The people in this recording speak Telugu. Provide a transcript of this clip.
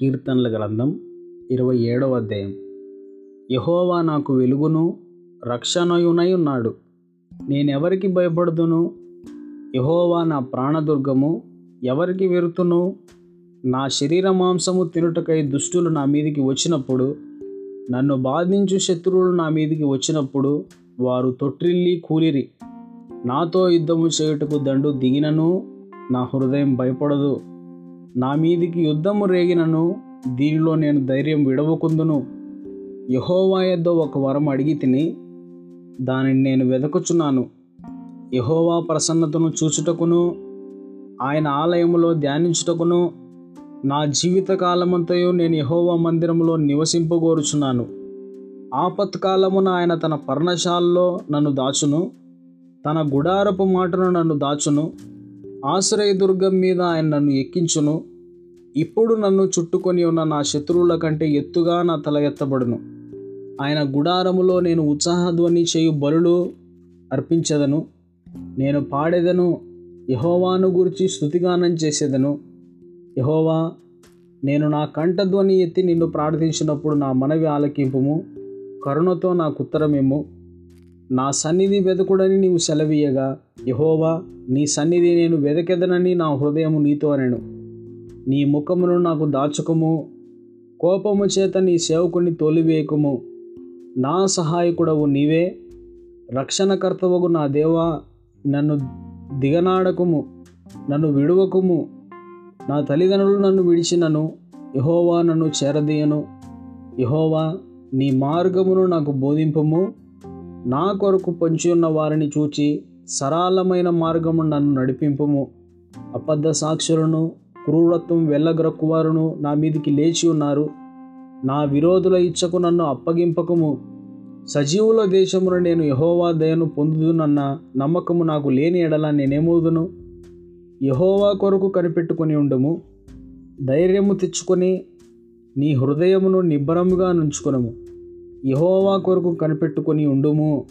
కీర్తనల గ్రంథం ఇరవై ఏడవ అధ్యాయం. యహోవా నాకు వెలుగును రక్షణయునై ఉన్నాడు నేనెవరికి భయపడుదును? యహోవా నా ప్రాణదుర్గము ఎవరికి వెరుతును? నా శరీర మాంసము తినుటకై దుష్టులు నా మీదికి వచ్చినప్పుడు నన్ను బాధించు శత్రువులు నా మీదికి వచ్చినప్పుడు వారు తొట్రిల్లి కూలిరి. నాతో యుద్ధము చేయుటకు దండు దిగినను నా హృదయం భయపడదు. నా మీదికి యుద్ధము రేగినను దీనిలో నేను ధైర్యం విడవకుందును. యహోవా యొద్ద ఒక వరం అడిగి తిని దానిని నేను వెదకుచున్నాను. యహోవా ప్రసన్నతను చూచుటకును ఆయన ఆలయములో ధ్యానించుటకును నా జీవిత కాలమంతయు నేను యహోవా మందిరంలో నివసింపగోరుచున్నాను. ఆపత్కాలమున ఆయన తన పర్ణశాలలో నన్ను దాచును తన గుడారపు మాటను నన్ను దాచును ఆశ్రయదుర్గం మీద ఆయన నన్ను ఎక్కించును. ఇప్పుడు నన్ను చుట్టుకొని ఉన్న నా శత్రువుల కంటే ఎత్తుగా నా తల ఎత్తబడును. ఆయన గుడారములో నేను ఉత్సాహధ్వని చేయు బలులు అర్పించదను. నేను పాడేదను యహోవాను గురించి స్థుతిగానం చేసేదను. యహోవా నేను నా కంఠధ్వని ఎత్తి నిన్ను ప్రార్థించినప్పుడు నా మనవి ఆలకింపుము. కరుణతో నాకు ఉత్తరమేమో నా సన్నిధి వెదకుడని నీవు సెలవీయగా. యహోవా నీ సన్నిధి నేను వెదకెదనని నా హృదయము నీతో అనెను. నీ ముఖమును నాకు దాచుకము. కోపము చేత నీ సేవకుని తోలివేయకుము. నా సహాయకుడవు నీవే. రక్షణకర్తవగు నా దేవా నన్ను దిగనాడకుము నన్ను విడువకుము. నా తల్లిదండ్రులు నన్ను విడిచినను. యహోవా నన్ను చేరదీయను. యహోవా నీ మార్గమును నాకు బోధింపము. నా కొరకు పంచి ఉన్న వారిని చూచి సరళమైన మార్గము నన్ను నడిపింపము. అబద్ధ సాక్షులను క్రూరత్వం వెళ్ళగ్రక్కువారును నా మీదికి లేచి ఉన్నారు. నా విరోధుల ఇచ్చకు నన్ను అప్పగింపకము. సజీవుల దేశమున నేను యహోవా దయను పొందుదునన్న నమ్మకము నాకు లేని ఎడల నేనేమోదును? యహోవా కొరకు కనిపెట్టుకొని ఉండము. ధైర్యము తెచ్చుకొని నీ హృదయమును నిబ్బరముగా నుంచుకొనము. యహోవా కొరకు కనిపెట్టుకొని ఉండుము.